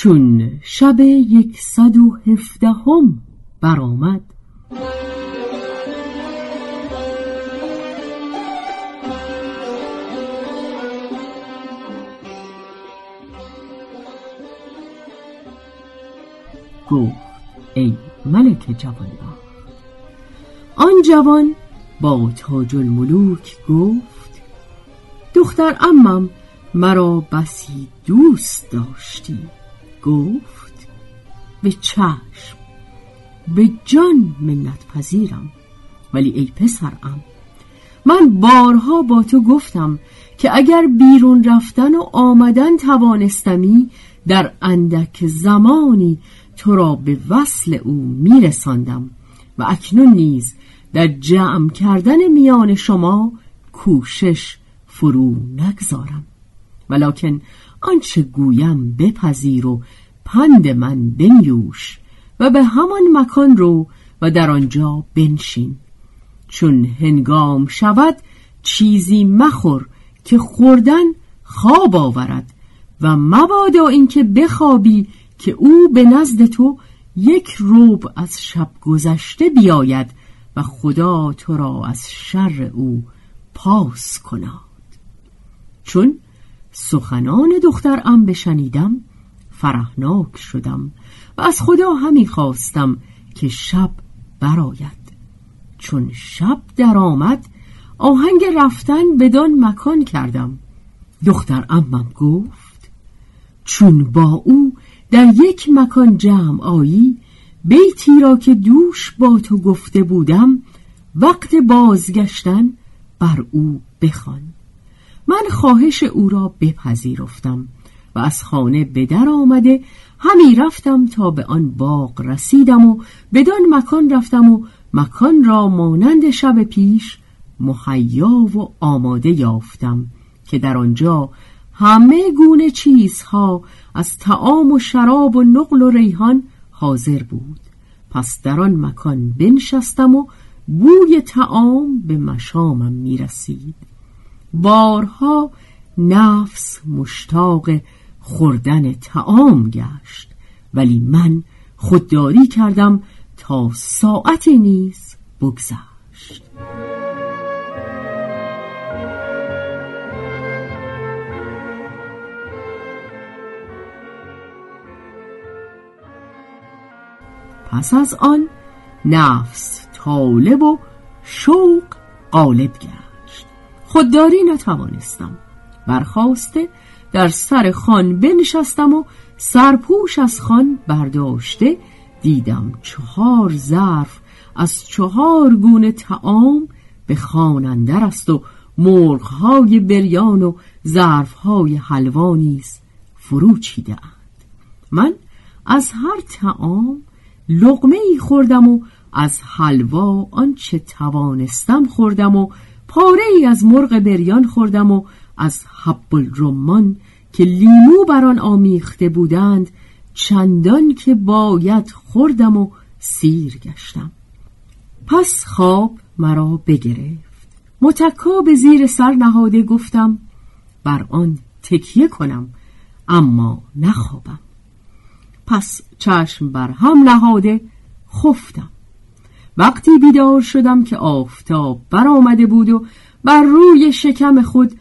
چون شب یکصد و هفدهم برآمد. گفت ای ملک جوانبخت آن جوان با تاج الملوک گفت دختر امم مرا بسی دوست داشتی. گفت به چشم به جان منت پذیرم. ولی ای پسرم من بارها با تو گفتم که اگر بیرون رفتن و آمدن توانستمی در اندک زمانی تو را به وصل او میرساندم و اکنون نیز در جمع کردن میان شما کوشش فرو نگذارم. ولکن آنچه گویم بپذیر و پند من بنیوش و به همان مکان رو و در آنجا بنشین. چون هنگام شود چیزی مخور که خوردن خواب آورد و مبادا اینکه بخوابی که او به نزد تو یک روب از شب گذشته بیاید و خدا تو را از شر او پاس کند. چون سخنان دخترم بشنیدم فرهناک شدم و از خدا همی خواستم که شب براید چون شب درآمد آهنگ رفتن بدان مکان کردم. دختر امم گفت چون با او در یک مکان جمع آیی بیتی را که دوش با تو گفته بودم وقت بازگشتن بر او بخوان. من خواهش او را بپذیرفتم و از خانه به در آمده همی رفتم تا به آن باغ رسیدم و بدان مکان رفتم و مکان را مانند شب پیش مهیا و آماده یافتم که در آنجا همه گونه چیزها از تعام و شراب و نقل و ریحان حاضر بود. پس در آن مکان بنشستم و بوی تعام به مشامم می رسید بارها نفس مشتاق خوردن تعام گشت. ولی من خودداری کردم تا ساعت نیز بگذشت. پس از آن نفس طالب و شوق غالب گشت. خودداری نتوانستم. برخواسته در سر خان بنشستم و سرپوش از خان برداشته دیدم چهار ظرف از چهار گونه تعام به خان اندر است و مرغهای بریان و ظرفهای حلوا نیز فرو چیده اند من از هر تعام لقمه ای خوردم و از حلوا آنچه توانستم خوردم و پاره ای از مرغ بریان خوردم و از حب الرمان که لیمو بر آن آمیخته بودند چندان که باید خوردم و سیر گشتم. پس خواب مرا بگرفت. متکا به زیر سر نهاده گفتم بر آن تکیه کنم اما نخوابم. پس چشم بر هم نهاده خفتم. وقتی بیدار شدم که آفتاب برآمده بود و بر روی شکم خود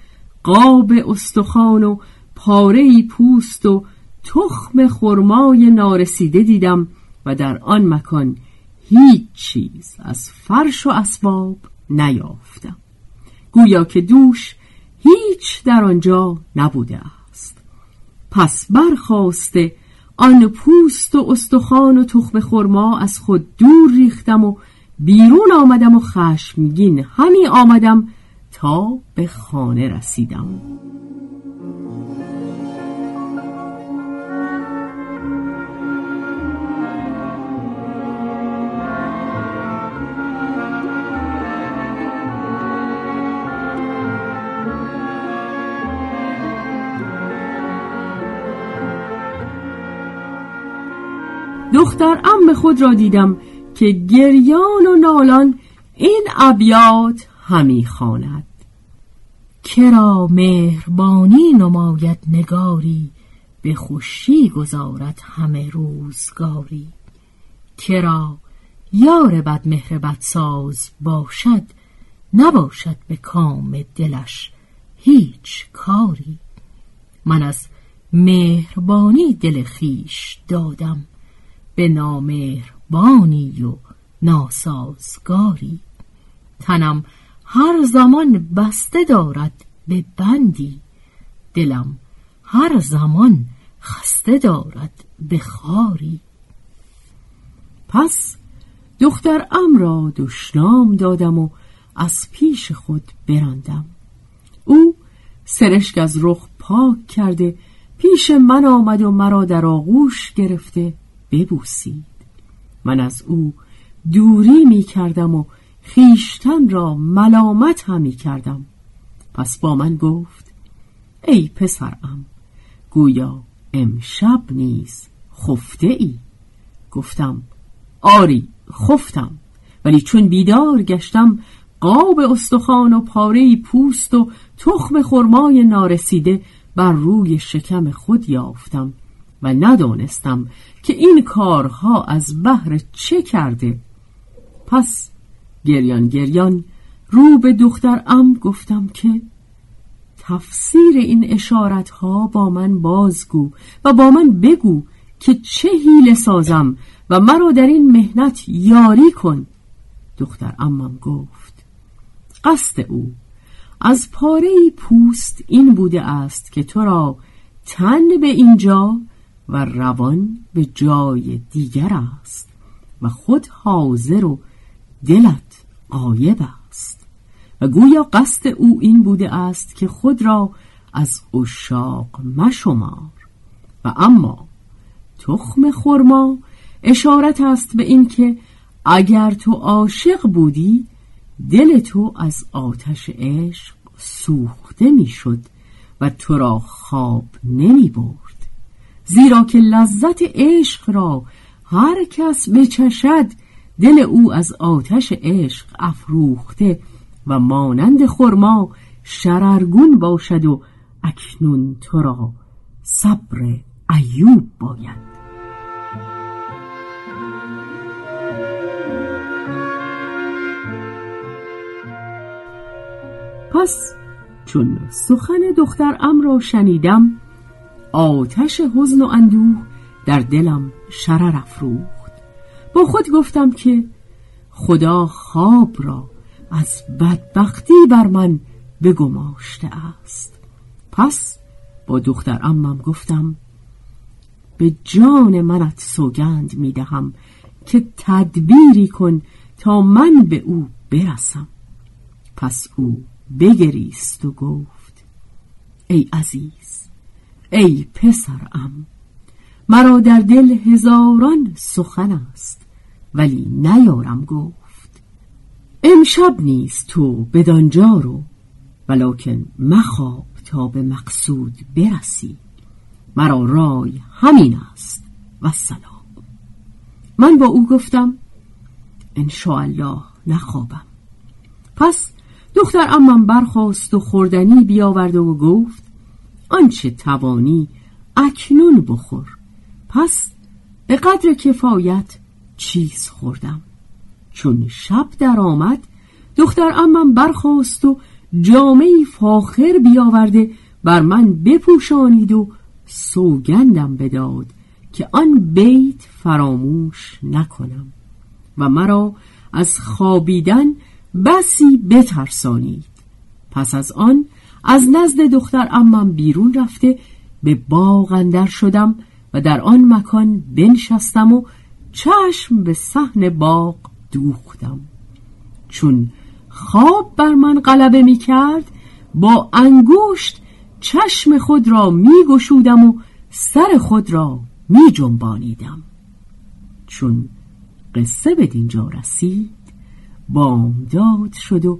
قاب استخوان و پاره پوست و تخم خرمای نارسیده دیدم و در آن مکان هیچ چیز از فرش و اسباب نیافتم. گویا که دوش هیچ در آنجا نبوده است. پس برخواسته آن پوست و استخوان و تخم خرما از خود دور ریختم و بیرون آمدم و خشمگین همی آمدم تا به خانه رسیدم. دختر ام خود را دیدم. که گریان و نالان این ابیات همی خواند. کرا مهربانی نماید نگاری به خوشی گذارد همه روزگاری؟ کرا یار بد مهر بد ساز باشد نباشد به کام دلش هیچ کاری؟ من از مهربانی دل خیش دادم به نامهربانی و ناسازگاری. تنم هر زمان بسته دارد به بندی. دلم هر زمان خسته دارد به خاری. پس دختر ام را دشنام دادم و از پیش خود براندم. او سرشک از رخ پاک کرده پیش من آمد و مرا در آغوش گرفته ببوسید من از او دوری می کردم و خیشتن را ملامت همی کردم پس با من گفت ای پسرم گویا امشب نیز خفته ای گفتم آری خفتم. ولی چون بیدار گشتم قاب استخوان و پاره پوست و تخم خرمای نارسیده بر روی شکم خود یافتم. و ندانستم که این کارها از بهر چه کرده. پس گریان گریان رو به دختر ام گفتم که تفسیر این اشارت ها با من بازگو و با من بگو که چه حیله سازم و مرا در این مهنت یاری کن. دختر امم گفت قصد او از پاره پوست این بوده است که تو را تن به اینجا و روان به جای دیگر است و خود حاضر و دلت قایب است. و گویا قصد او این بوده است که خود را از اشاق مشمار. و اما تخم خرما اشارت است به اینکه اگر تو عاشق بودی دل تو از آتش عشق سوخته می‌شد و تو را خواب نمی برد زیرا که لذت عشق را هر کس بچشد دل او از آتش عشق افروخته و مانند خرما شررگون باشد و اکنون تو را صبر ایوب باید. پس چون سخن دختر ام را شنیدم آتش حزن و اندوه در دلم شرر افروخت. با خود گفتم که خدا خواب را از بدبختی بر من بگماشته است. پس با دختر امم گفتم به جان منت سوگند می‌دهم که تدبیری کن تا من به او برسم. پس او بگریست و گفت ای عزیز ای پسرم مرا در دل هزاران سخن است ولی نیارم گفت. امشب نیز تو بدانجا رو ولکن مخواب تا به مقصود برسی. مرا رای همین است و سلام. من با او گفتم الله نخوابم. پس دختر امم برخواست و خوردنی بیاورد و گفت آنچه توانی اکنون بخور. پس به قدر کفایت چیز خوردم. چون شب در آمد دختر امم برخواست و جامعی فاخر بیاورده بر من بپوشانید و سوگندم بداد که آن بیت فراموش نکنم و مرا از خوابیدن بسی بترسانید. پس از آن از نزد دختر امم بیرون رفته به باغ اندر شدم و در آن مکان بنشستم و چشم به صحن باغ دوختم. چون خواب بر من غلبه می کرد با انگشت چشم خود را می گشودم و سر خود را می جنبانیدم چون قصه به دینجا رسید بامداد شد و